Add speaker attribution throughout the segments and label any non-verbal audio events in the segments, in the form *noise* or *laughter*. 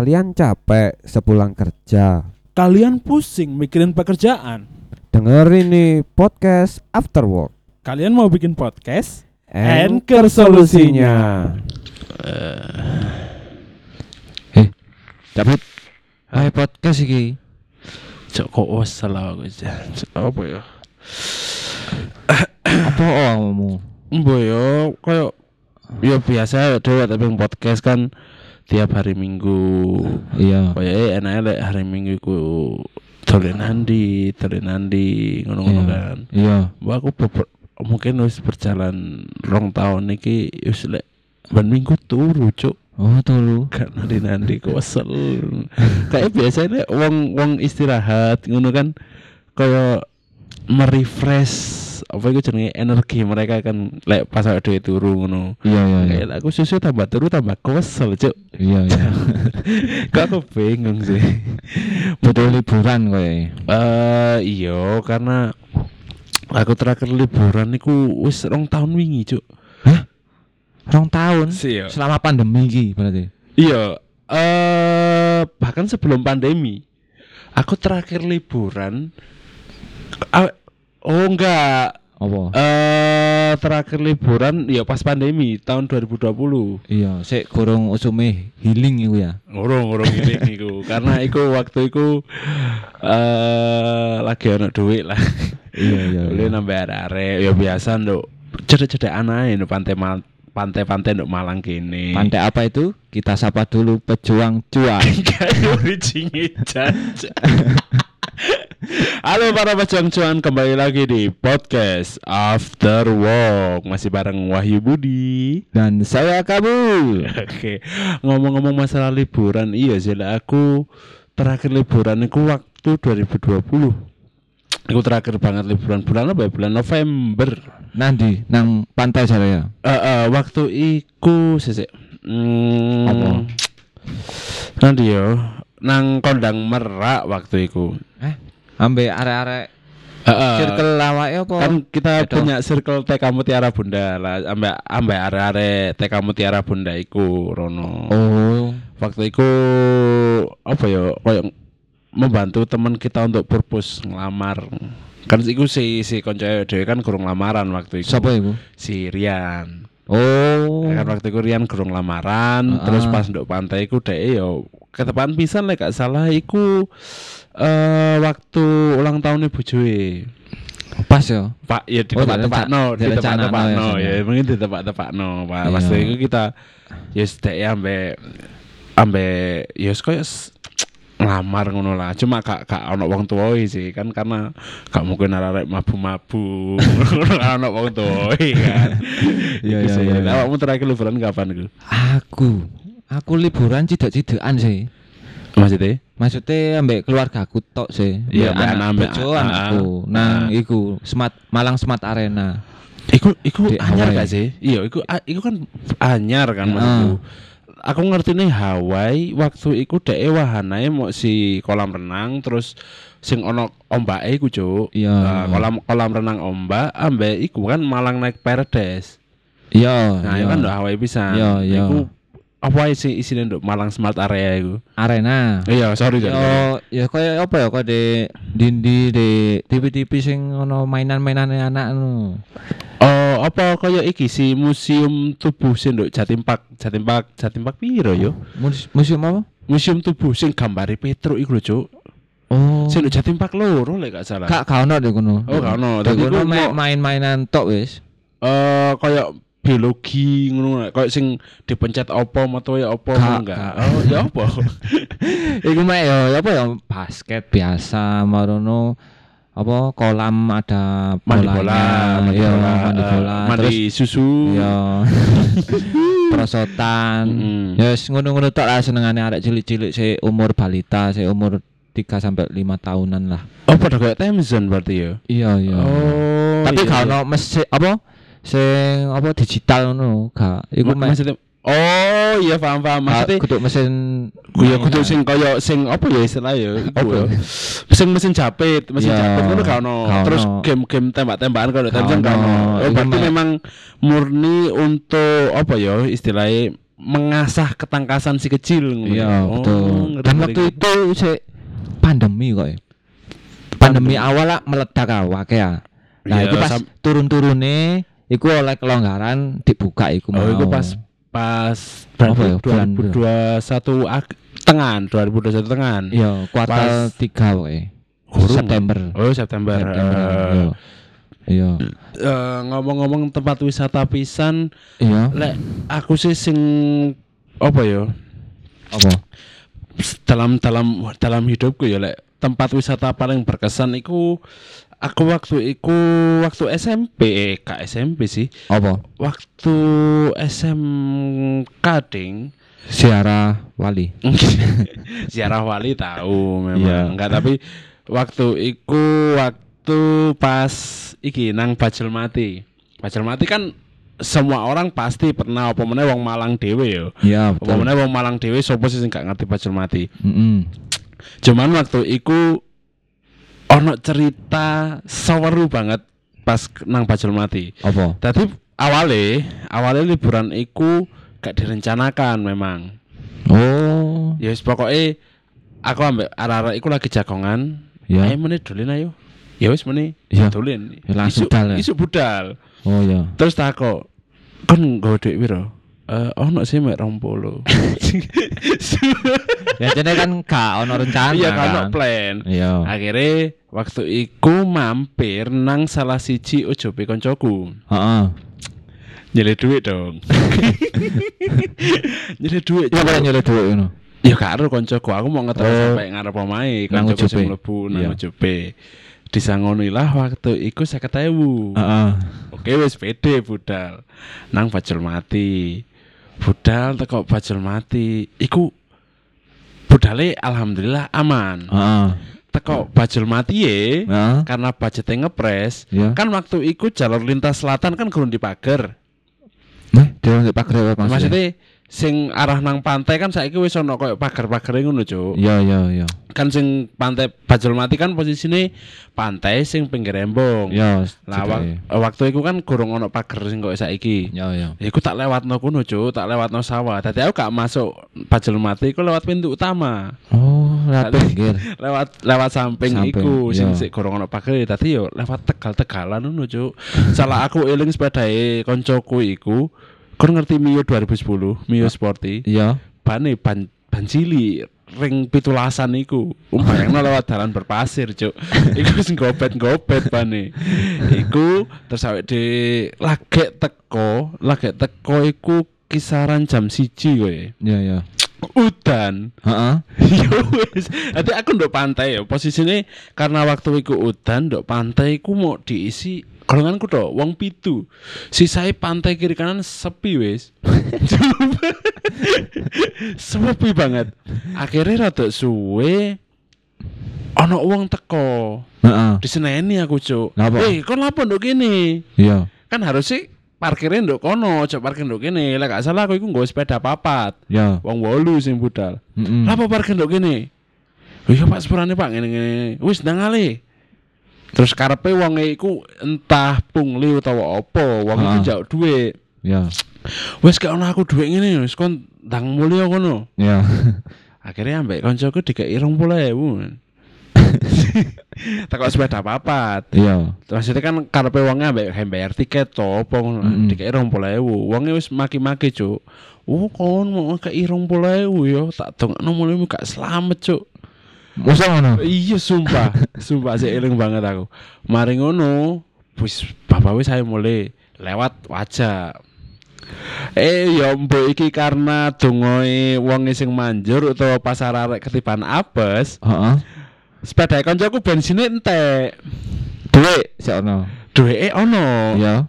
Speaker 1: Kalian capek sepulang kerja.
Speaker 2: Kalian pusing mikirin pekerjaan.
Speaker 1: Dengerin nih podcast After Work.
Speaker 2: Kalian mau bikin podcast?
Speaker 1: Anchor solusinya.
Speaker 3: Cabut. Hai podcast iki.
Speaker 2: Cok kok salah aku. Apa ya?
Speaker 3: Apa omongmu?
Speaker 2: Mbok yo koyo ya biasa dhewe tapi yang podcast kan tiap hari Minggu.
Speaker 3: Iya.
Speaker 2: Kayak eh enaknya lek hari Minggu iku dolen nandi, dolen nandi ngono-ngono
Speaker 3: Iya.
Speaker 2: kan.
Speaker 3: Iya.
Speaker 2: Mbak aku mungkin wis berjalan rong tahun iki wis lek ben minggu turu cuk
Speaker 3: Oh, tulu.
Speaker 2: kan nanti nanti kesel kayak biasanya wong wong istirahat ngono kan kayak merefresh apa itu jenenge energi mereka kan lek pas awake dhewe turu ngono
Speaker 3: Iya, iya, iya.
Speaker 2: kayak aku susu tambah turu tambah kesel cuk
Speaker 3: Iya, iya. *laughs*
Speaker 2: kok aku bingung sih
Speaker 3: Butuh liburan kowe.
Speaker 2: eh iya karena aku terakhir liburan niku wis rong tahun wingi cuk
Speaker 3: Rong tahun
Speaker 2: sih
Speaker 3: selama pandemi iki berarti.
Speaker 2: Iya, eh bahkan sebelum pandemi, aku terakhir liburan. Oh enggak,
Speaker 3: Apa?
Speaker 2: eh terakhir liburan ya pas pandemi tahun 2020.
Speaker 3: Iya, sik kurang usume healing iku ya.
Speaker 2: Ngurung ini iku, *laughs* karena iku waktu iku eh lagi ono duit lah.
Speaker 3: Iya, iya. *laughs*
Speaker 2: Boleh nambah arek-arek ya biasa nduk. Cedek-cedek anae nduk pantai mal pantai-pantai nduk Malang kene.
Speaker 3: Pantai apa itu? Kita sapa dulu pejuang cuan. *laughs*
Speaker 2: Kayak originnya. Halo para pejuang cuan kembali lagi di podcast After Work masih bareng Wahyu Budi.
Speaker 3: Dan saya kabul.
Speaker 2: Oke, ngomong-ngomong masalah liburan, iya sih aku terakhir liburan itu waktu 2020. Aku terakhir banget liburan bulan apa ya? Bulan November.
Speaker 3: Nanti nang pantai saya.
Speaker 2: Eh eh, waktu iku sih hmm,
Speaker 3: Apa?
Speaker 2: Nanti yo nang kondang merak waktu iku.
Speaker 3: Eh, ambe arek-arek
Speaker 2: Heeh.
Speaker 3: circle lawake apa?
Speaker 2: kan kita punya circle TK Mutiara Bunda lah ambek ambek are-are TK Mutiara Bunda iku Rono.
Speaker 3: Oh,
Speaker 2: Waktu iku apa ya kayak membantu teman kita untuk purpose ngelamar. Kan iku si si konco dhewe kan kurang lamaran waktu itu.
Speaker 3: sapa iku?
Speaker 2: Si Rian.
Speaker 3: Oh.
Speaker 2: kan waktu itu Rian kurang lamaran
Speaker 3: Ah.
Speaker 2: terus pas nduk pantai iku dhek yo ketepan pisan lek gak salah iku eh waktu ulang tahun bojoe.
Speaker 3: Pas ya.
Speaker 2: Pak ya di
Speaker 3: Oh,
Speaker 2: tempat tempat no, di tempat tempat no,
Speaker 3: ya,
Speaker 2: ya mungkin di tempat tempat no. Pak pas
Speaker 3: Iya.
Speaker 2: itu kita ya sedek ambe ambe ya koyo ngelamar ngono lah. Cuma gak gak ono wong tuwa sih kan karena gak mungkin arek mabu-mabu. *laughs* Gak ono wong tuwa kan.
Speaker 3: Iya,
Speaker 2: Iku
Speaker 3: iya, iya, iya.
Speaker 2: Awakmu terakhir liburan kapan iku?
Speaker 3: Aku, aku liburan cidak-cidakan sih.
Speaker 2: Maksudnya?
Speaker 3: Maksudnya ambek keluarga aku tok sih.
Speaker 2: Iya,
Speaker 3: Ambek
Speaker 2: anak, ambek-
Speaker 3: bojo anakku. Nang
Speaker 2: Ah.
Speaker 3: iku Smart Malang Smart Arena.
Speaker 2: Iku iku
Speaker 3: Di
Speaker 2: anyar
Speaker 3: Hawaii.
Speaker 2: gak sih? Iya, iku a- iku kan anyar kan maksudku. Aku ngerti nih Hawaii waktu iku dhek wahanae mau si kolam renang terus sing ono ombake iku, Cuk.
Speaker 3: Iya.
Speaker 2: Nah, kolam kolam renang ombak ambek iku kan Malang naik Paradise.
Speaker 3: Iya,
Speaker 2: Nah,
Speaker 3: iya.
Speaker 2: itu kan ndok Hawaii pisan.
Speaker 3: Iya, iya.
Speaker 2: Iku apa sih isine ndok Malang Smart Area iku?
Speaker 3: Arena.
Speaker 2: Iya, sorry sorry.
Speaker 3: Yo, ya kaya apa ya kok di dindi di TV-TV sing ono mainan-mainan anak anu.
Speaker 2: Oh, apa kaya iki si museum tubuh sing ndok Jatim Park, Jatim Park, Jatim Park piro yo?
Speaker 3: Mus- Museum apa?
Speaker 2: Museum tubuh sing gambare Petruk iku lho, Cuk.
Speaker 3: Oh.
Speaker 2: Sing ndok Jatim Park loro lek gak salah.
Speaker 3: Kak kau ono deh kono.
Speaker 2: Oh, gak ono.
Speaker 3: Dek
Speaker 2: Dadi
Speaker 3: kono
Speaker 2: iku
Speaker 3: me-
Speaker 2: mau-
Speaker 3: main-mainan tok wis.
Speaker 2: Eh kaya biologi ngono kaya sing dipencet opo metu ya opo enggak.
Speaker 3: gak.
Speaker 2: Oh, ya opo? *laughs*
Speaker 3: Iku mek yo ya apa ya basket biasa marono apa kolam ada
Speaker 2: Mandi bola, mandi
Speaker 3: iya,
Speaker 2: bola,
Speaker 3: mandi
Speaker 2: eh,
Speaker 3: bola,
Speaker 2: mandi
Speaker 3: terus
Speaker 2: susu.
Speaker 3: iya *laughs* perosotan.
Speaker 2: Mm.
Speaker 3: Ya wis ngono-ngono tok lah senengane arek cilik-cilik sih umur balita, sih umur 3 sampai 5 tahunan lah.
Speaker 2: Oh, pada kayak Temzon berarti ya.
Speaker 3: Iya, iya.
Speaker 2: Oh.
Speaker 3: Tapi
Speaker 2: iya,
Speaker 3: gak
Speaker 2: iya.
Speaker 3: mesin apa sing apa digital ngono, gak. Iku
Speaker 2: Ma- maksudnya Oh, iya paham paham. Maksudnya
Speaker 3: kudu mesin
Speaker 2: Iya kudu sing kaya sing apa ya istilah ya
Speaker 3: Apa?
Speaker 2: ya. Sing mesin japit, mesin
Speaker 3: Iya.
Speaker 2: japit ngono gak ono. Terus game-game tembak-tembakan kalau Temzon gak
Speaker 3: ono.
Speaker 2: Oh, berarti memang murni untuk apa ya istilahnya mengasah ketangkasan si kecil ngono.
Speaker 3: Iya,
Speaker 2: Oh,
Speaker 3: betul. Dan waktu itu sih pandemi kok ya. Pandemi awal lah meledak awake ya. Nah,
Speaker 2: Iya,
Speaker 3: itu pas
Speaker 2: sam-
Speaker 3: turun-turune iku oleh kelonggaran dibuka iku
Speaker 2: Oh, itu
Speaker 3: mau.
Speaker 2: pas pas
Speaker 3: Apa ya, bulan
Speaker 2: 2021 ag- tengan, 2021 tengan.
Speaker 3: Iya, kuartal
Speaker 2: Pas-
Speaker 3: 3 kowe.
Speaker 2: Gurung.
Speaker 3: September.
Speaker 2: Oh, September.
Speaker 3: September.
Speaker 2: Eh,
Speaker 3: Iya.
Speaker 2: Eh, ngomong-ngomong tempat wisata pisan,
Speaker 3: Iya.
Speaker 2: lek aku sih sing apa ya?
Speaker 3: Apa?
Speaker 2: dalam dalam dalam hidupku ya lek tempat wisata paling berkesan iku aku waktu iku waktu SMP eh gak SMP sih
Speaker 3: Apa?
Speaker 2: waktu SMK ding
Speaker 3: Siara Wali. *laughs*
Speaker 2: ziarah wali tahu memang
Speaker 3: Iya.
Speaker 2: enggak tapi waktu iku waktu pas iki nang Bajul Mati Bajul Mati kan semua orang pasti pernah apa meneh wong Malang dhewe yo
Speaker 3: Iya,
Speaker 2: apa meneh wong Malang dhewe sapa sih sing gak ngerti Bajul Mati
Speaker 3: Heeh.
Speaker 2: Cuman waktu iku ono cerita seweru banget pas nang Bajul Mati.
Speaker 3: Apa?
Speaker 2: Tadi awale, awale liburan iku gak direncanakan memang.
Speaker 3: Oh.
Speaker 2: Ya wis pokoke aku ambek arek-arek iku lagi jagongan.
Speaker 3: Ya.
Speaker 2: Ayo meneh dolen ayo. Ya wis meneh
Speaker 3: Ya.
Speaker 2: dolen.
Speaker 3: Ya, langsung budal ya?
Speaker 2: Isuk budal.
Speaker 3: Oh ya.
Speaker 2: Terus takok, "Kon nggo dhuwit piro?" Eh, ono sih mek 20.
Speaker 3: Ya jadi kan gak ono rencana
Speaker 2: Iya kan ono
Speaker 3: kan.
Speaker 2: plan.
Speaker 3: Iya.
Speaker 2: Akhirnya waktu iku mampir nang salah siji ojobe koncoku.
Speaker 3: Heeh.
Speaker 2: Nyele duit dong. *laughs* Nyele duit.
Speaker 3: Ya boleh nyeleh dhuwit ngono.
Speaker 2: Ya karo koncoku, aku mau ngetes
Speaker 3: Oh.
Speaker 2: sampai ngarep omahe, koncoku sing mlebu nang
Speaker 3: Iya.
Speaker 2: ojobe. Disangonilah waktu iku 50.000.
Speaker 3: Heeh.
Speaker 2: Oke wis pede budal. Nang Bajul Mati. Budal teko Bajul Mati. Iku budale alhamdulillah aman.
Speaker 3: Heeh.
Speaker 2: Teko Bajul Mati ye.
Speaker 3: Heeh.
Speaker 2: karena budgetnya ngepres
Speaker 3: Ya.
Speaker 2: kan waktu itu jalur lintas selatan kan kurang dipager
Speaker 3: Nah, dia nggak pakai apa maksudnya?
Speaker 2: maksudnya sing arah nang pantai kan saiki wis ono koyo pager-pager ngono cuk
Speaker 3: Iya, iya, iya.
Speaker 2: kan sing pantai Bajul Mati kan posisine pantai sing pinggir embong
Speaker 3: Iya,
Speaker 2: lah wak- waktu itu kan kurang ono pager sing koyo saiki
Speaker 3: Iya, iya.
Speaker 2: Ya, Iku tak lewat no kuno cuk, tak lewat no sawah. Tadi aku gak masuk Bajul Mati, aku lewat pintu utama.
Speaker 3: Oh, lewat pinggir. *laughs*
Speaker 2: lewat lewat samping,
Speaker 3: Samping,
Speaker 2: iku sing
Speaker 3: iya.
Speaker 2: sik gorong ono pager tadi yo lewat tegal-tegalan ngono cuk. Salah aku eling sepedae koncoku iku kon ngerti Mio 2010, Mio Sporty.
Speaker 3: Iya.
Speaker 2: Bane ban ban cilik ring pitulasan iku. Umbayangno lewat dalan berpasir, cuk. *laughs* Iku wis gobet-gobet bane. Iku terus awake di lagi teko, lagi teko iku kisaran jam siji kowe.
Speaker 3: Iya, iya.
Speaker 2: Udan.
Speaker 3: Heeh. *laughs*
Speaker 2: Ya wis. Nanti aku ndok pantai ya. Posisine karena waktu iku udan ndok pantai iku mau diisi golonganku tok wong pitu. Sisae pantai kiri kanan sepi wis. sepi banget. Akhirnya rada suwe ono wong teko.
Speaker 3: Heeh.
Speaker 2: Diseneni aku, Cuk. Eh, kon lapo ndok kene?
Speaker 3: Iya.
Speaker 2: Kan harusnya parkirnya ndok kono, coba parkir ndok kene. Lah gak salah aku iku nggo sepeda papat.
Speaker 3: Iya.
Speaker 2: Wong wolu sing budal.
Speaker 3: Heeh.
Speaker 2: Lah apa parkir ndok kene? Iya Pak sepurane Pak ngene-ngene. Wis ndang ale. Terus karepe wonge iku entah pungli utawa apa, wong iku njaluk dhuwit.
Speaker 3: Iya.
Speaker 2: Wis gak ono aku dhuwit ngene, wis kon ndang mulya kono.
Speaker 3: Iya. *laughs*
Speaker 2: Akhirnya ambek koncoku dikei 20.000. Teko sepeda papat.
Speaker 3: Iya.
Speaker 2: Maksudnya kan karepe wonge ambek bayar tiket to apa ngono. Dikei 20.000. Wonge wis maki-maki, Cuk. Oh, kon mau kei 20.000 yo, tak dongakno mulemu gak selamat, Cuk.
Speaker 3: Masa ngono?
Speaker 2: Iya sumpah, *laughs* sumpah sih eling banget aku. Mari ngono, wis bapak wis saya mulai lewat wajah. Eh ya mbok iki karena dongoe wong sing manjur utawa pas arek ketiban apes,
Speaker 3: Heeh.
Speaker 2: sepeda kancaku bensinnya entek.
Speaker 3: Duit sik ono.
Speaker 2: Duweke ono,
Speaker 3: Iya.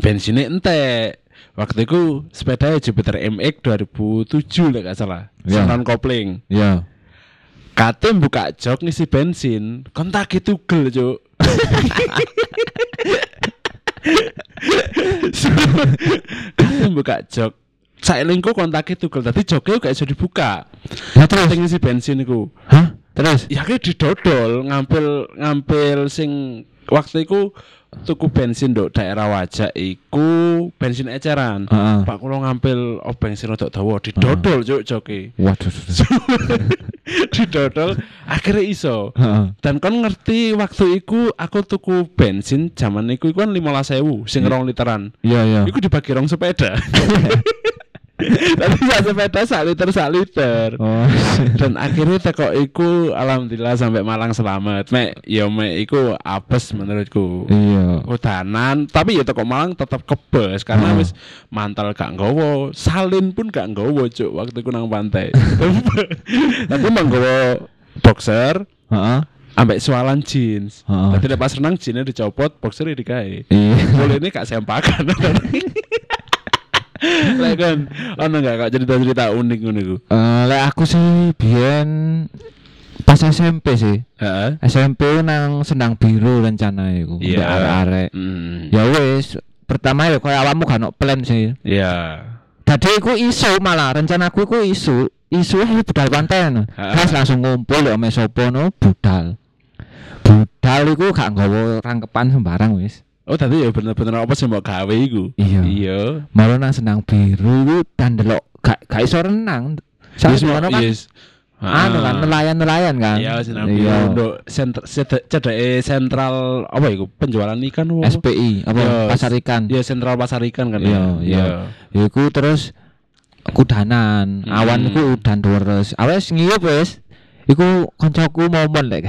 Speaker 2: bensinnya entek. Waktu itu sepeda Jupiter MX 2007 lah gak salah.
Speaker 3: Iya.
Speaker 2: Saran kopling.
Speaker 3: Iya.
Speaker 2: Kate buka jok ngisi bensin, kontak itu gel, Cuk. Kate buka jok. Saelingku kontak itu gel, tadi joknya gak bisa dibuka.
Speaker 3: Lah terus.
Speaker 2: Ngisi bensin iku.
Speaker 3: Hah? Terus?
Speaker 2: Ya kayak didodol, ngambil ngambil sing waktu itu tuku bensin nduk daerah wajak iku bensin eceran.
Speaker 3: Heeh.
Speaker 2: Pak kula ngambil oh bensin rodok dawa didodol cuk joke.
Speaker 3: Waduh. *laughs*
Speaker 2: didodol akhirnya iso.
Speaker 3: Heeh.
Speaker 2: Dan kon ngerti waktu iku aku tuku bensin zaman iku iku kan 15.000 sing rong literan.
Speaker 3: Iya iya.
Speaker 2: Iku dibagi rong sepeda. *laughs* Tapi sak sepeda sak liter sak liter.
Speaker 3: Oh.
Speaker 2: Dan akhirnya teko iku alhamdulillah sampai Malang selamat. Mek ya mek iku apes menurutku.
Speaker 3: Iya.
Speaker 2: Udanan, tapi ya teko Malang tetap kebes karena
Speaker 3: Oh.
Speaker 2: wis mantel gak nggowo, salin pun gak nggowo cuk waktu iku nang pantai. *laughs* Tapi emang nggowo boxer
Speaker 3: Heeh.
Speaker 2: ambek sualan jeans.
Speaker 3: Heeh.
Speaker 2: Tapi pas renang jeansnya dicopot, boxernya digawe.
Speaker 3: Iya.
Speaker 2: Boleh ini gak sempakan. *laughs* *laughs* Lek kan ono gak kak cerita-cerita unik ngono iku?
Speaker 3: Eh, lek aku sih biyen pas SMP sih.
Speaker 2: Heeh.
Speaker 3: SMP nang Sendang Biru rencana iku.
Speaker 2: Iya.
Speaker 3: Mbek arek-arek.
Speaker 2: Hmm.
Speaker 3: Ya wis, pertama ya koyo awakmu gak ono plan sih.
Speaker 2: Iya.
Speaker 3: Dadi iku isu malah rencanaku iku isu, isu eh budal.
Speaker 2: Ha.
Speaker 3: Pas langsung ngumpul ya ame sapa no budal. Budal iku gak nggawa rangkepan sembarang wis.
Speaker 2: Oh tadi ya bener-bener apa sih mbok gawe iku?
Speaker 3: Iya.
Speaker 2: Iya.
Speaker 3: Malah nang Sendang Biru iku dan delok gak gak iso renang.
Speaker 2: Yes,
Speaker 3: kan
Speaker 2: yes.
Speaker 3: anu kan nelayan-nelayan kan.
Speaker 2: Iya, senang
Speaker 3: Iya.
Speaker 2: Untuk sentr cedeke sentral apa iku penjualan ikan apa?
Speaker 3: SPI apa
Speaker 2: Iya,
Speaker 3: pasar ikan.
Speaker 2: Iya, sentral pasar ikan kan.
Speaker 3: Iya, iya. Ya iku terus kudanan,
Speaker 2: Hmm.
Speaker 3: awan iku udan terus. Awes ngiyup wis. Iku koncoku momon lek.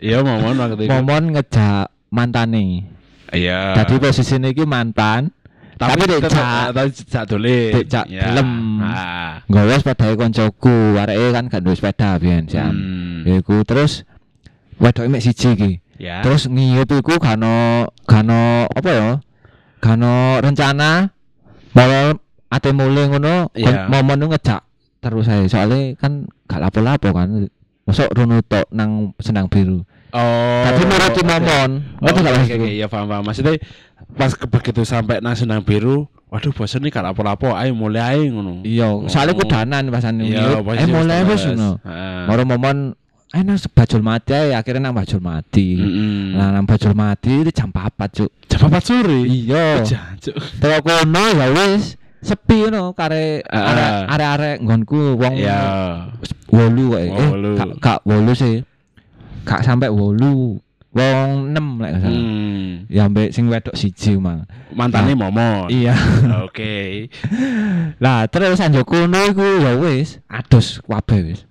Speaker 2: Iya, momon waktu itu.
Speaker 3: momon ngejak mantane.
Speaker 2: Iya.
Speaker 3: Jadi posisine iki mantan, tapi
Speaker 2: tetep-
Speaker 3: dijak
Speaker 2: tapi jak dolen.
Speaker 3: Dijak
Speaker 2: Iya.
Speaker 3: gelem.
Speaker 2: Ah.
Speaker 3: nggawe sepeda koncoku, areke kan gak duwe sepeda biyen sian.
Speaker 2: Hmm.
Speaker 3: Iku terus wedoke mek siji iki.
Speaker 2: Ya.
Speaker 3: Terus ngiyup iku kano kano apa ya? Kano rencana mau ate mulai ngono
Speaker 2: Iya.
Speaker 3: momon nu ngejak terus saya soalnya kan gak lapo-lapo kan. Masuk rono tok nang Sendang Biru.
Speaker 2: Oh.
Speaker 3: Tadi nuruti momon.
Speaker 2: Oh,
Speaker 3: Ngerti gak
Speaker 2: oke,
Speaker 3: maksudku?
Speaker 2: iya paham paham. Maksudnya pas begitu sampai nang Senang Biru, waduh bosan nih kalau lapo ayo mulai ayo ngono.
Speaker 3: Iya, soalnya
Speaker 2: Oh.
Speaker 3: kudanan pasan
Speaker 2: Iya,
Speaker 3: ngiyup.
Speaker 2: pasti
Speaker 3: Eh mulai
Speaker 2: wis
Speaker 3: ngono. Moro momon eh nang bajul mati ae akhirnya nang bajul mati.
Speaker 2: Mm-mm.
Speaker 3: Nah, nang bajul mati itu jam 4, Cuk.
Speaker 2: Jam 4 sore.
Speaker 3: Iya.
Speaker 2: Jancuk.
Speaker 3: Teko kono ya wis sepi ngono kare
Speaker 2: Ah.
Speaker 3: arek- arek-arek nggonku wong
Speaker 2: Iya.
Speaker 3: wolu kae. Eh, gak gak wolu sih. Gak sampai wolu. Wong 6 lek salah.
Speaker 2: Hmm.
Speaker 3: Ya mbek sing wedok siji mang.
Speaker 2: Mantannya momon.
Speaker 3: Iya.
Speaker 2: Oke. *laughs*
Speaker 3: Lah terus anjo kono iku ya wis adus kabeh wis.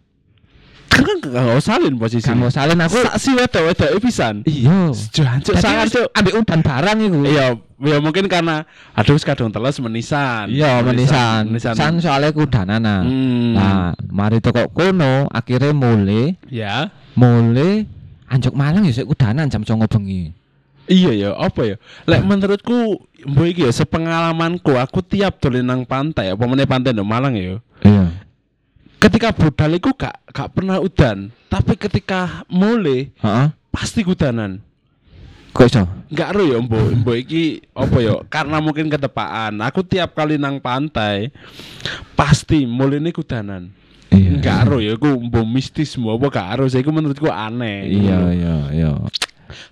Speaker 2: Kan kan gak salin posisi.
Speaker 3: Gak mau salin aku.
Speaker 2: Sak si wedok wedok pisan.
Speaker 3: Iya.
Speaker 2: Jancuk sangat cuk.
Speaker 3: ambek udan barang iku.
Speaker 2: Iya, ya mungkin karena aduh kadung teles menisan.
Speaker 3: Iya, menisan.
Speaker 2: Menisan.
Speaker 3: San soalnya kudanana.
Speaker 2: Hmm.
Speaker 3: Nah, mari toko kono akhirnya mulai
Speaker 2: ya.
Speaker 3: mulai anjuk Malang ya sik kudanan jam 09.00 bengi.
Speaker 2: Iya ya, apa ya? Lek menurutku mbok iki ya sepengalamanku aku tiap dolen nang pantai, apa meneh pantai ndok Malang ya.
Speaker 3: Iya.
Speaker 2: Ketika budal iku gak gak pernah udan, tapi ketika mulai
Speaker 3: Heeh.
Speaker 2: pasti kudanan.
Speaker 3: Kok iso?
Speaker 2: Enggak ro ya mbok, *laughs* mbok iki apa ya? Karena mungkin ketepaan. Aku tiap kali nang pantai pasti mulai ini kudanan.
Speaker 3: Iya.
Speaker 2: Enggak ro ya, aku mbok mistis mbok apa gak ro, saya menurutku aneh.
Speaker 3: Iya, iya, iya.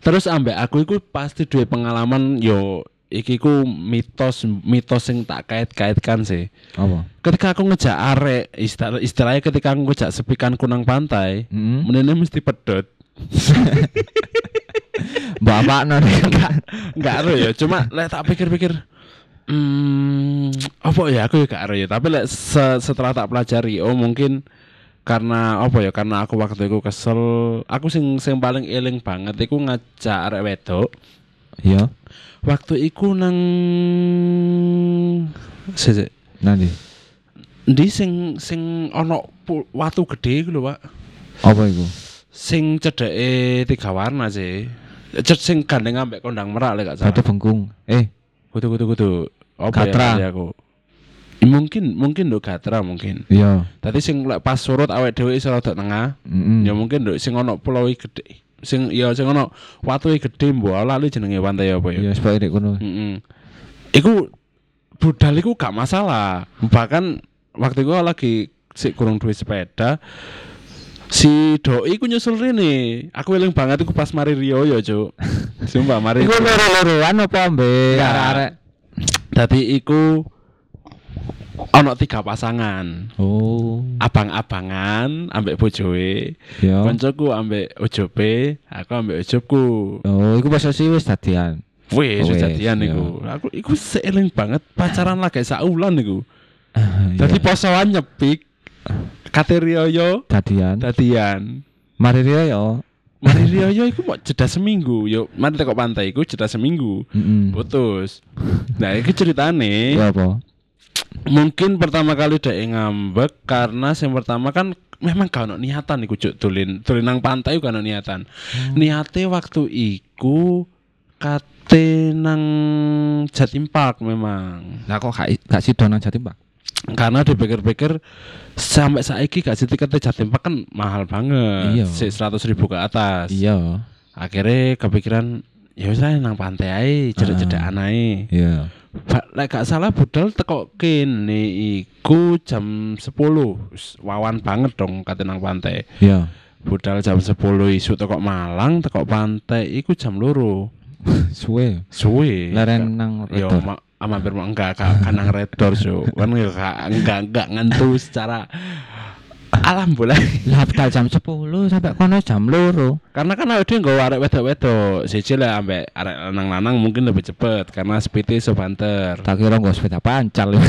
Speaker 2: Terus ambek aku iku pasti duwe pengalaman yo iki ku mitos mitos sing tak kait-kaitkan sih.
Speaker 3: Apa?
Speaker 2: Ketika aku ngejak arek istilah, istilahnya ketika aku ngejak sepikan kunang pantai,
Speaker 3: Heeh.
Speaker 2: menene mesti pedot. *laughs*
Speaker 3: Bapak non *laughs*
Speaker 2: Enggak ero ya, cuma lek tak pikir-pikir Hmm, apa ya aku ya gak ero ya, tapi lek se- setelah tak pelajari, oh mungkin karena apa ya karena aku waktu itu kesel aku sing sing paling eling banget iku ngajak arek wedok
Speaker 3: Iya.
Speaker 2: Waktu iku nang sik
Speaker 3: Nanti.
Speaker 2: Ndi sing sing ana watu gede iku lho, Pak.
Speaker 3: Apa iku?
Speaker 2: Sing cedeke tiga warna sih. Ced sing gandeng ambek kondang merak lek gak
Speaker 3: Batu
Speaker 2: salah.
Speaker 3: bengkung. Eh,
Speaker 2: Kudu kudu kudu. Apa
Speaker 3: Gatra.
Speaker 2: ya kali aku? Mungkin mungkin nduk gatra mungkin.
Speaker 3: iya.
Speaker 2: Tadi sing lek pas surut awake dhewe iso rada tengah.
Speaker 3: Heeh.
Speaker 2: Ya mungkin nduk sing ana pulau gede. Sing ya sing ana watu gede mbok lali jenenge pantai apa ya.
Speaker 3: Iya, sebaik rek kono.
Speaker 2: Mm-mm. Iku budal iku gak masalah. Bahkan waktu itu lagi si kurang duit sepeda si doi ku nyusul rene. Aku eling banget iku pas mari Rio ya, Cuk. *laughs* Sumpah mari.
Speaker 3: Iku loro-loroan apa mbek
Speaker 2: Enggak.
Speaker 3: arek-arek?
Speaker 2: Dadi iku ono tiga pasangan.
Speaker 3: Oh.
Speaker 2: Abang-abangan ambek bojoe.
Speaker 3: Ya.
Speaker 2: Koncoku ambek ojobe, aku ambek ojobku.
Speaker 3: Oh, iku posisi wis dadian. Oh, wis,
Speaker 2: jadian
Speaker 3: iya.
Speaker 2: iku. Aku iku seeling banget pacaran lagi saulan iku.
Speaker 3: Iya.
Speaker 2: Dadi posoan nyepik. Kate Rioyo
Speaker 3: dadian.
Speaker 2: dadian.
Speaker 3: Mari Rio ya.
Speaker 2: Mari Rioyo iku mau jeda seminggu. Yo, mari teko pantai iku jeda seminggu.
Speaker 3: Heeh.
Speaker 2: Putus. Nah, iki ceritane
Speaker 3: Ya apa?
Speaker 2: Mungkin pertama kali dek ngambek karena yang pertama kan memang ono niatan iku cuk tulin tulin nang pantai ono niatan. Niate waktu iku kate nang Jatim Park memang.
Speaker 3: Lah kok gak gak sido nang Jatim Pak?
Speaker 2: Karena dipikir-pikir sampai saiki gak sih tiketnya Jatim Park kan mahal banget.
Speaker 3: Iya.
Speaker 2: Si 100 ribu ke atas.
Speaker 3: Iya.
Speaker 2: Akhirnya kepikiran ya wis nang pantai ae, jedek-jedekan ae.
Speaker 3: Iya.
Speaker 2: Ba- Lek gak salah budal teko kene iku jam 10. Wis Wawan banget dong kate nang pantai.
Speaker 3: Iya.
Speaker 2: Budal jam 10 isu teko Malang, teko pantai iku jam loro. *laughs*
Speaker 3: Suwe.
Speaker 2: Suwe.
Speaker 3: Leren nang
Speaker 2: Yo
Speaker 3: redor.
Speaker 2: ma ah, mampir mau enggak gak kan nang redor so. Kan yo gak enggak enggak ngentu secara alam boleh.
Speaker 3: Lah jam 10 sampai kono jam loro.
Speaker 2: Karena kan ada yang gak arek wedok-wedok. Siji lah ambek arek lanang-lanang mungkin lebih cepet karena speednya so banter.
Speaker 3: Tak kira nggo sepeda pancal. *laughs*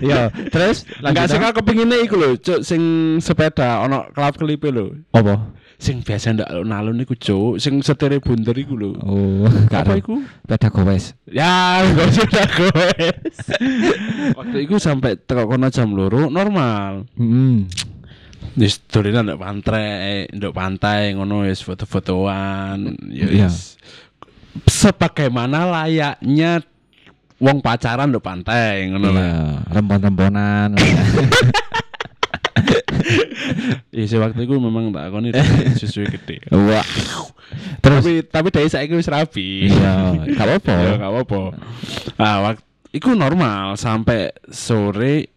Speaker 3: Yo, terus
Speaker 2: Enggak suka kepinginnya iku lho, cuk sing sepeda ono klap kelipe lho.
Speaker 3: apa?
Speaker 2: Sing biasa ndak alun-alun iku cuk, sing setere bunder iku lho.
Speaker 3: Oh,
Speaker 2: Apa iku?
Speaker 3: Sepeda gowes.
Speaker 2: Ya, *laughs* gak sudah. *laughs* Waktu itu sampai teko kono jam loro normal.
Speaker 3: Heeh.
Speaker 2: Wis dolinan nduk pantai, nduk pantai ngono wis foto-fotoan. Ya
Speaker 3: Iya.
Speaker 2: wis. Sebagaimana layaknya wong pacaran nduk pantai ngono lah.
Speaker 3: Iya, rembon-rembonan. *laughs*
Speaker 2: Iya, waktu itu memang tak koni susu *laughs* gede.
Speaker 3: Wah. Terus
Speaker 2: Tapi tapi dari saiki wis rapi.
Speaker 3: iya, gak apa-apa.
Speaker 2: Ya gak apa-apa. Ah, waktu iku normal sampai sore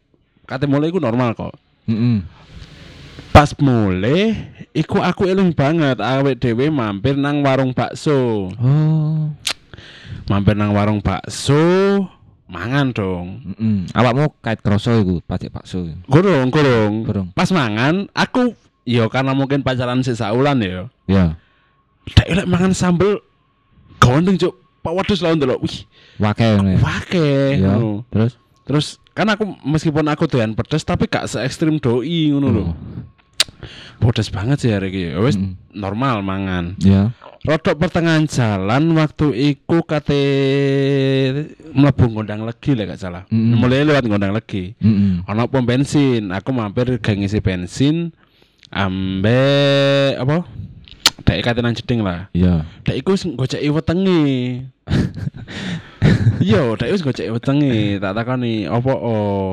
Speaker 2: kate mulai iku normal kok.
Speaker 3: Heeh.
Speaker 2: Pas mulai iku aku eling banget awake dhewe mampir nang warung bakso.
Speaker 3: Oh.
Speaker 2: Mampir nang warung bakso, mangan dong.
Speaker 3: Heeh. Awakmu kait kroso iku, pacek bakso.
Speaker 2: Gorong, gorong.
Speaker 3: Gorong.
Speaker 2: Pas mangan, aku yo karena mungkin pacaran sisa ulan ya.
Speaker 3: Ya.
Speaker 2: Dek lek mangan sambel gondeng cuk. Pak wedhus lawan delok. Wih,
Speaker 3: Wake ya.
Speaker 2: wake.
Speaker 3: Ya. Terus
Speaker 2: Terus kan aku meskipun aku doyan pedes tapi gak se ekstrim doi ngono lho. Pedes banget sih hari ini. Wis
Speaker 3: Mm.
Speaker 2: normal mangan.
Speaker 3: Ya.
Speaker 2: Rodok pertengahan jalan waktu iku kate mlebu ngondang legi lah gak salah.
Speaker 3: Mm.
Speaker 2: Mulai lewat ngondang legi.
Speaker 3: Heeh.
Speaker 2: Ono pom bensin, aku mampir gak ngisi bensin ambek apa? Dek kate nang jeding lah.
Speaker 3: Ya.
Speaker 2: Dek iku goceki wetenge. *laughs* Iya, dek wis goceki wetenge. Tak takoni opo oh.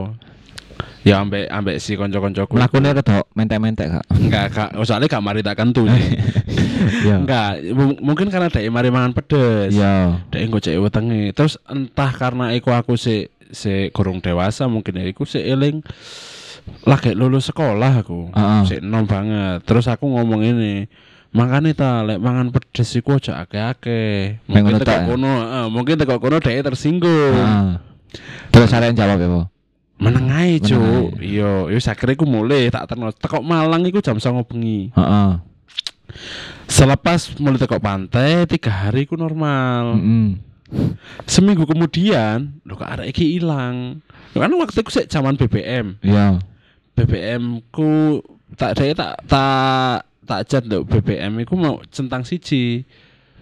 Speaker 2: Ya ambek ambek si kanca-kancaku.
Speaker 3: Mlakune rada mentek-mentek gak?
Speaker 2: Enggak, kak. Soalnya gak mari tak kentu. *laughs*
Speaker 3: Ya.
Speaker 2: Enggak, mung- mungkin karena dek mari mangan pedes.
Speaker 3: Ya.
Speaker 2: Dek goceki wetenge. Terus entah karena iku aku si si kurung dewasa mungkin ya iku si eling lagi lulus sekolah aku.
Speaker 3: Heeh.
Speaker 2: Si enom banget. Terus aku ngomong ini, makanya ta lek mangan pedes iku aja akeh-akeh.
Speaker 3: Mek
Speaker 2: Mungkin teko
Speaker 3: ya?
Speaker 2: kono, heeh, mungkin teko kono dhek tersinggung.
Speaker 3: Heeh. Terus arek jawab ya, apa?
Speaker 2: Meneng ae, Cuk. Iya, wis akhirnya aku mulai tak terno. Teko Malang iku jam 09.00 bengi.
Speaker 3: Heeh.
Speaker 2: Selepas mulai teko pantai, tiga hari ku normal.
Speaker 3: Heeh.
Speaker 2: Seminggu kemudian, lo kok arek iki ilang. Kan waktu sik zaman BBM.
Speaker 3: Ya.
Speaker 2: BBM ku tak dhewe tak tak tak chat lho BBM iku mau centang siji.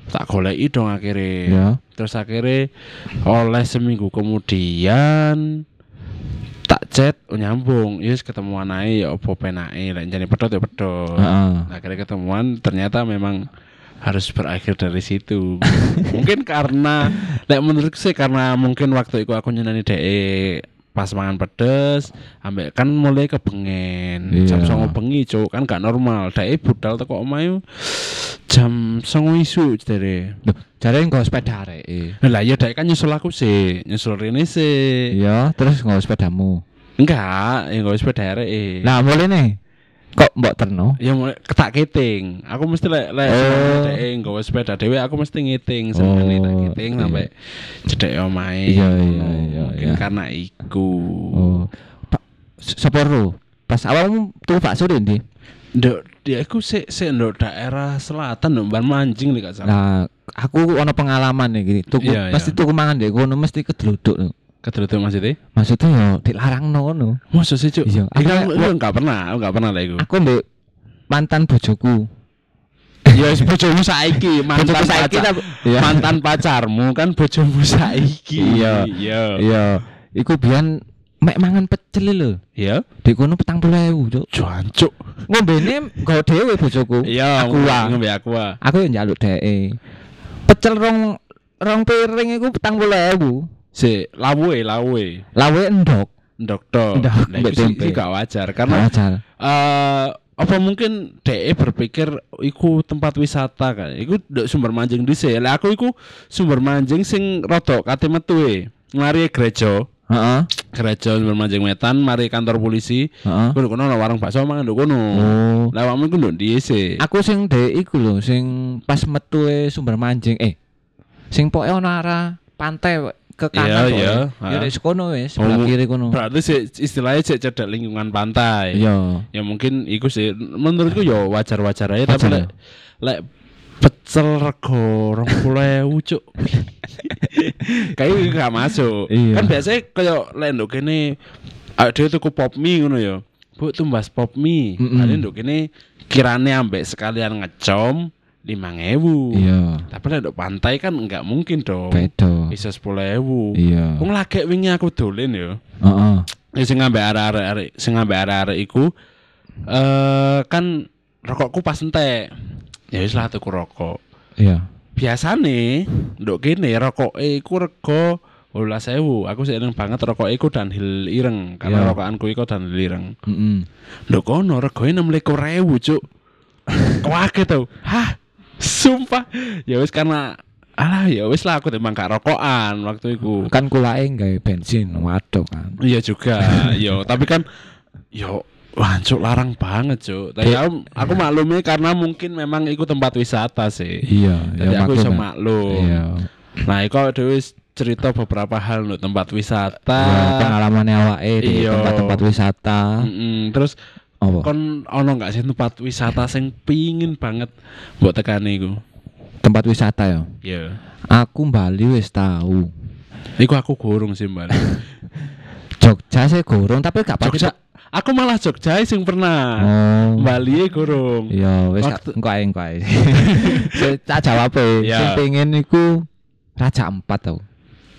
Speaker 2: Tak goleki dong akhirnya.
Speaker 3: Ya.
Speaker 2: Terus akhirnya oleh seminggu kemudian tak chat oh, nyambung, yes ketemuan ae ya opo penake, lek jane pedot ya pedot.
Speaker 3: Heeh.
Speaker 2: Akhirnya ketemuan ternyata memang harus berakhir dari situ. *laughs* mungkin karena lek menurutku sih karena mungkin waktu itu aku nyenani DE pas mangan pedes ambek kan mulai kebengen jam
Speaker 3: Iya.
Speaker 2: songo bengi cuk kan gak normal DE budal teko omahe jam songo isu
Speaker 3: Loh, jare nggo sepeda arek. e.
Speaker 2: lah ya DE kan nyusul aku sih nyusul Rene sih
Speaker 3: Iya, terus nggo sepedamu.
Speaker 2: enggak ya gak sepeda arek
Speaker 3: Nah, mulai nih. Kok mbok terno?
Speaker 2: Ya mulai ketak kiting. Aku mesti lek lek
Speaker 3: Oh.
Speaker 2: nggawa sepeda dhewe aku mesti ngiting senengane tak
Speaker 3: Oh,
Speaker 2: kiting
Speaker 3: iya.
Speaker 2: sampai cedek omahe.
Speaker 3: Iya, iya, iya,
Speaker 2: Mungkin
Speaker 3: iya.
Speaker 2: karena iku.
Speaker 3: Oh. Pak sapa ro? Pas awalmu tuku bakso ndi?
Speaker 2: Nduk dia aku sik sik nduk daerah selatan nduk Ban Manjing nih gak salah.
Speaker 3: Nah, aku ono pengalaman nih gini. Tuku
Speaker 2: Iya,
Speaker 3: pasti tuku mangan deh kono mesti.
Speaker 2: Keterutuk maksudnya?
Speaker 3: Maksudnya yo dilarangno ngono.
Speaker 2: Masa sih cuk?
Speaker 3: Iya.
Speaker 2: Aku
Speaker 3: Aku-
Speaker 2: lu enggak pernah, aku enggak pernah lah iku.
Speaker 3: Aku mbek mantan bojoku.
Speaker 2: Ya wis bojomu saiki, mantan
Speaker 3: Bojoku saiki
Speaker 2: pacar.
Speaker 3: tapi- Iya. *laughs*
Speaker 2: Mantan pacarmu kan bojomu saiki.
Speaker 3: Iya.
Speaker 2: Iya.
Speaker 3: Iya, iku biyen mek mangan pecel lho.
Speaker 2: Iya.
Speaker 3: Di kono 40.000, Cuk.
Speaker 2: Jancuk.
Speaker 3: Ngombene nggo dhewe bojoku.
Speaker 2: Iya,
Speaker 3: aku
Speaker 2: ngombe aku.
Speaker 3: Aku yang njaluk dheke. Pecel rong rong piring iku 40.000.
Speaker 2: Si, lawe, lawe.
Speaker 3: Lawe endok.
Speaker 2: Ndok tok.
Speaker 3: Ndok,
Speaker 2: Nah, iku sih- gak wajar
Speaker 3: Karena
Speaker 2: karena
Speaker 3: wajar.
Speaker 2: eh apa mungkin DE berpikir iku tempat wisata kan. Iku sumber manjing dhisik. Lah aku iku sumber manjing sing rada kate metu e. Mari gereja,
Speaker 3: Heeh.
Speaker 2: gereja sumber manjing wetan, mari kantor polisi.
Speaker 3: Heeh.
Speaker 2: Kudu kono ana warung bakso mangan nduk kono.
Speaker 3: Oh.
Speaker 2: Lah awakmu iku nduk ndi sih?
Speaker 3: Aku sing ndek iku lho, sing pas metu e sumber manjing. Eh. Sing ono arah pantai ke kanan pokoke.
Speaker 2: iya.
Speaker 3: Ya
Speaker 2: Ha.
Speaker 3: wis kono wis, sebelah
Speaker 2: Oh,
Speaker 3: kiri kono.
Speaker 2: Berarti sih istilahnya sih cedek lingkungan pantai.
Speaker 3: Iya.
Speaker 2: Ya mungkin iku sih menurutku ya wajar-wajar aja tapi lek lek pecel rego 20.000 cuk. *laughs* Kayak gak masuk.
Speaker 3: Iya.
Speaker 2: Kan biasanya kayak lek nduk kene dhewe tuku pop mie ngono ya. Bu tumbas pop mie.
Speaker 3: Mm-mm.
Speaker 2: Ada nduk kene kirane ambek sekalian ngecom 5.000.
Speaker 3: Iya.
Speaker 2: Tapi lek nduk pantai kan enggak mungkin dong.
Speaker 3: Beda.
Speaker 2: Bisa 10.000.
Speaker 3: Iya.
Speaker 2: Wong lagek wingi aku dolen ya.
Speaker 3: Heeh.
Speaker 2: Ya sing ngambek arek-arek sing ngambek arek-arek iku eh kan rokokku pas entek. Ya wis lah tuku rokok.
Speaker 3: Iya.
Speaker 2: Biasane nduk kene rokoke iku rego 12.000. Aku sih eling banget rokoke iku Dunhill ireng karena
Speaker 3: Iya.
Speaker 2: rokokanku iku Dunhill ireng.
Speaker 3: Heeh.
Speaker 2: Nduk kono regone 26.000, Cuk. *laughs* Kaget tau. Hah? Sumpah. Ya wis karena alah ya wis lah aku timbang gak rokokan waktu itu.
Speaker 3: Kan kulake gawe bensin waduh kan.
Speaker 2: Iya juga, yo. Tapi kan, yo, wancuk larang banget cuk. Tapi aku, aku maklumnya karena mungkin memang itu tempat wisata sih.
Speaker 3: Iya,
Speaker 2: Jadi aku bisa
Speaker 3: maklum,
Speaker 2: maklum.
Speaker 3: Iya.
Speaker 2: Nah, itu dewi cerita beberapa hal untuk tempat wisata.
Speaker 3: Ya, pengalamannya awake di
Speaker 2: Iya.
Speaker 3: tempat-tempat wisata.
Speaker 2: Mm-mm. Terus
Speaker 3: Apa?
Speaker 2: kon ono nggak sih tempat wisata sing pingin banget buat tekani iku?
Speaker 3: Tempat wisata ya.
Speaker 2: Iya.
Speaker 3: Aku Bali wis tahu.
Speaker 2: Iku aku gurung sih mbak. *laughs*
Speaker 3: Jogja sih gorong tapi gak pasti.
Speaker 2: Jogja, aku malah Jogja sing pernah.
Speaker 3: Oh.
Speaker 2: Bali gurung.
Speaker 3: Iya, wis
Speaker 2: Waktu-
Speaker 3: engko ae engko ae. *laughs* Saya tak jawab e.
Speaker 2: Iya.
Speaker 3: Sing pengen iku Raja Ampat tau.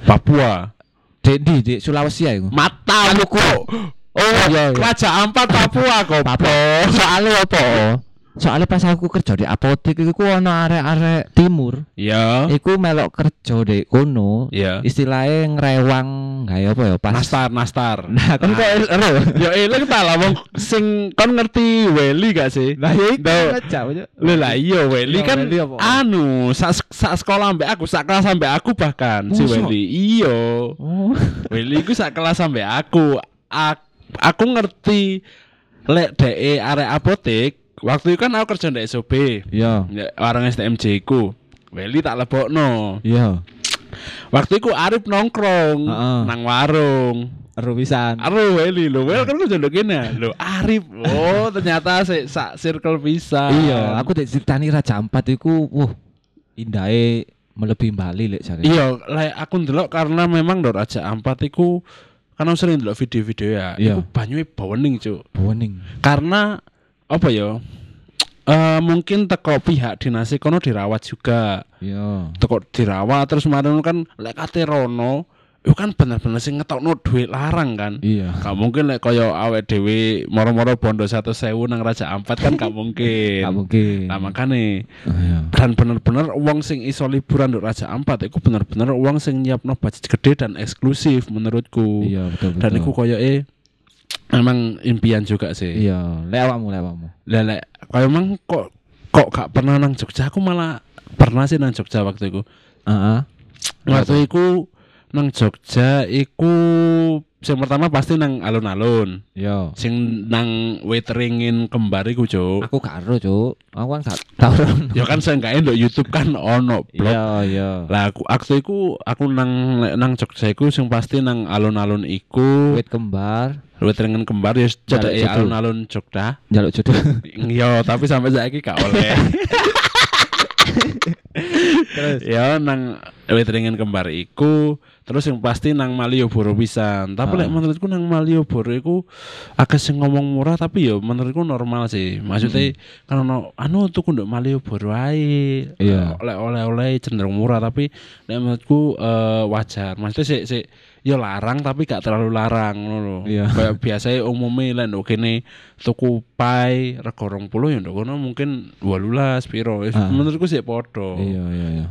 Speaker 2: Papua.
Speaker 3: Di di, di Sulawesi ya iku.
Speaker 2: Mata kok. *gasps*
Speaker 3: Oh iya. iya.
Speaker 2: Raja Ampat Papua kok.
Speaker 3: Apa? Soalnya apa? Soalnya pas aku kerja di apotek iku ono arek-arek timur.
Speaker 2: Iya.
Speaker 3: Iku melok kerja di kono.
Speaker 2: Iya.
Speaker 3: Istilahnya ngerewang gawe apa ya pas.
Speaker 2: Nastar, nastar.
Speaker 3: Nah, kan kok ero.
Speaker 2: Ya eling ta lah wong sing kon ngerti Weli gak sih?
Speaker 3: Lah ya iku aja. aja.
Speaker 2: Lho lah iya Weli
Speaker 3: Iya,
Speaker 2: kan
Speaker 3: Weli
Speaker 2: anu sak sak sekolah ambek aku, sak kelas ambek aku bahkan si? Weli. Iya.
Speaker 3: Oh.
Speaker 2: Weli iku sak kelas ambek aku. Ak- aku ngerti lek DE arek apotek waktu itu kan aku kerja di SOB
Speaker 3: Iya.
Speaker 2: ya, warung STMJ ku Weli tak lebokno
Speaker 3: Iya.
Speaker 2: waktu itu Arif nongkrong
Speaker 3: Heeh.
Speaker 2: nang warung
Speaker 3: Ero pisan.
Speaker 2: Aduh Weli lo, Wel kan kerja ndok kene. Lo Arif. Oh, ternyata se sak circle bisa.
Speaker 3: Iya, aku diceritani Raja Ampat iku, wah, indahe melebihi Bali lek jare.
Speaker 2: Iya, lek aku ndelok karena memang Ndor Raja Ampat iku kan aku sering ndelok video-video ya.
Speaker 3: Iya.
Speaker 2: Iku banyune bawening, Cuk.
Speaker 3: Boning.
Speaker 2: Karena apa ya? *tsk* Eh mungkin teko pihak dinas kono dirawat juga.
Speaker 3: Iya.
Speaker 2: Teko dirawat terus kemarin kan lek kate rono itu kan bener-bener sing ngetokno duit larang kan.
Speaker 3: Iya.
Speaker 2: Gak mungkin lek kaya awet dewi moro-moro bondo satu sewu nang Raja Ampat kan gak mungkin. *laughs*
Speaker 3: Gak mungkin.
Speaker 2: Nah makanya
Speaker 3: Oh, iya.
Speaker 2: dan bener-bener uang sing iso liburan di Raja Ampat itu bener-bener uang sing nyiapno budget gede dan eksklusif menurutku.
Speaker 3: Iya, betul betul.
Speaker 2: Dan iku koyo eh emang impian juga sih.
Speaker 3: Iya, lek awakmu lek awakmu.
Speaker 2: Lah lek emang kok kok gak pernah nang Jogja aku malah pernah sih nang Jogja waktu itu.
Speaker 3: Heeh.
Speaker 2: Waktu itu nang Jogja iku sing pertama pasti nang alun-alun.
Speaker 3: Yo.
Speaker 2: Sing nang waiteringin kembar iku, Cuk.
Speaker 3: Aku gak ero, Cuk. Aku kan gak tau.
Speaker 2: Ya kan seenggaknya ndok YouTube kan ono blog.
Speaker 3: Iya, iya.
Speaker 2: Lah aku aku iku aku nang nang Jogja iku sing pasti nang alun-alun iku
Speaker 3: Wit kembar,
Speaker 2: waiteringin kembar ya
Speaker 3: judul.
Speaker 2: alun-alun Jogja.
Speaker 3: jaluk jodoh. *laughs*
Speaker 2: Yo, tapi sampai saiki gak oleh. *laughs*
Speaker 3: Terus
Speaker 2: ya nang waiteringin kembar iku terus yang pasti nang Malioboro pisan tapi
Speaker 3: Ah.
Speaker 2: lek menurutku nang Malioboro iku akeh sing ngomong murah tapi ya menurutku normal sih maksudnya kan ono anu tuku nduk Malioboro ae
Speaker 3: Iya.
Speaker 2: oleh oleh-oleh cenderung murah tapi lek menurutku eh, wajar maksudnya sih sih ya larang tapi gak terlalu larang ngono
Speaker 3: Iya.
Speaker 2: kayak biasanya umumnya lek nduk kene tuku pai rego 20 ya nduk kono mungkin 18 piro
Speaker 3: Ah.
Speaker 2: menurutku sih podo
Speaker 3: Iya, iya, iya.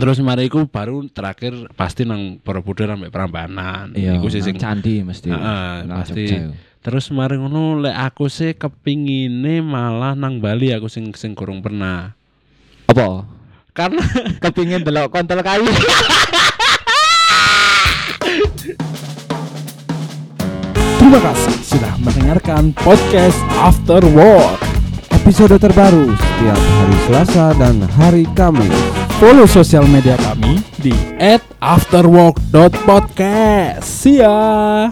Speaker 2: Terus mari iku baru terakhir pasti nang Borobudur sampai Prambanan.
Speaker 3: Iya,
Speaker 2: Iku sing
Speaker 3: candi mesti.
Speaker 2: Heeh, pasti. Terus mari ngono lek aku sih kepingine malah nang Bali aku sing sing kurang pernah.
Speaker 3: Apa?
Speaker 2: Karena *laughs*
Speaker 3: Kepingin delok kontol kayu.
Speaker 1: Terima kasih sudah mendengarkan podcast After Work. Episode terbaru setiap hari Selasa dan hari Kamis.
Speaker 4: Follow sosial media kami di @afterwork.podcast. See ya.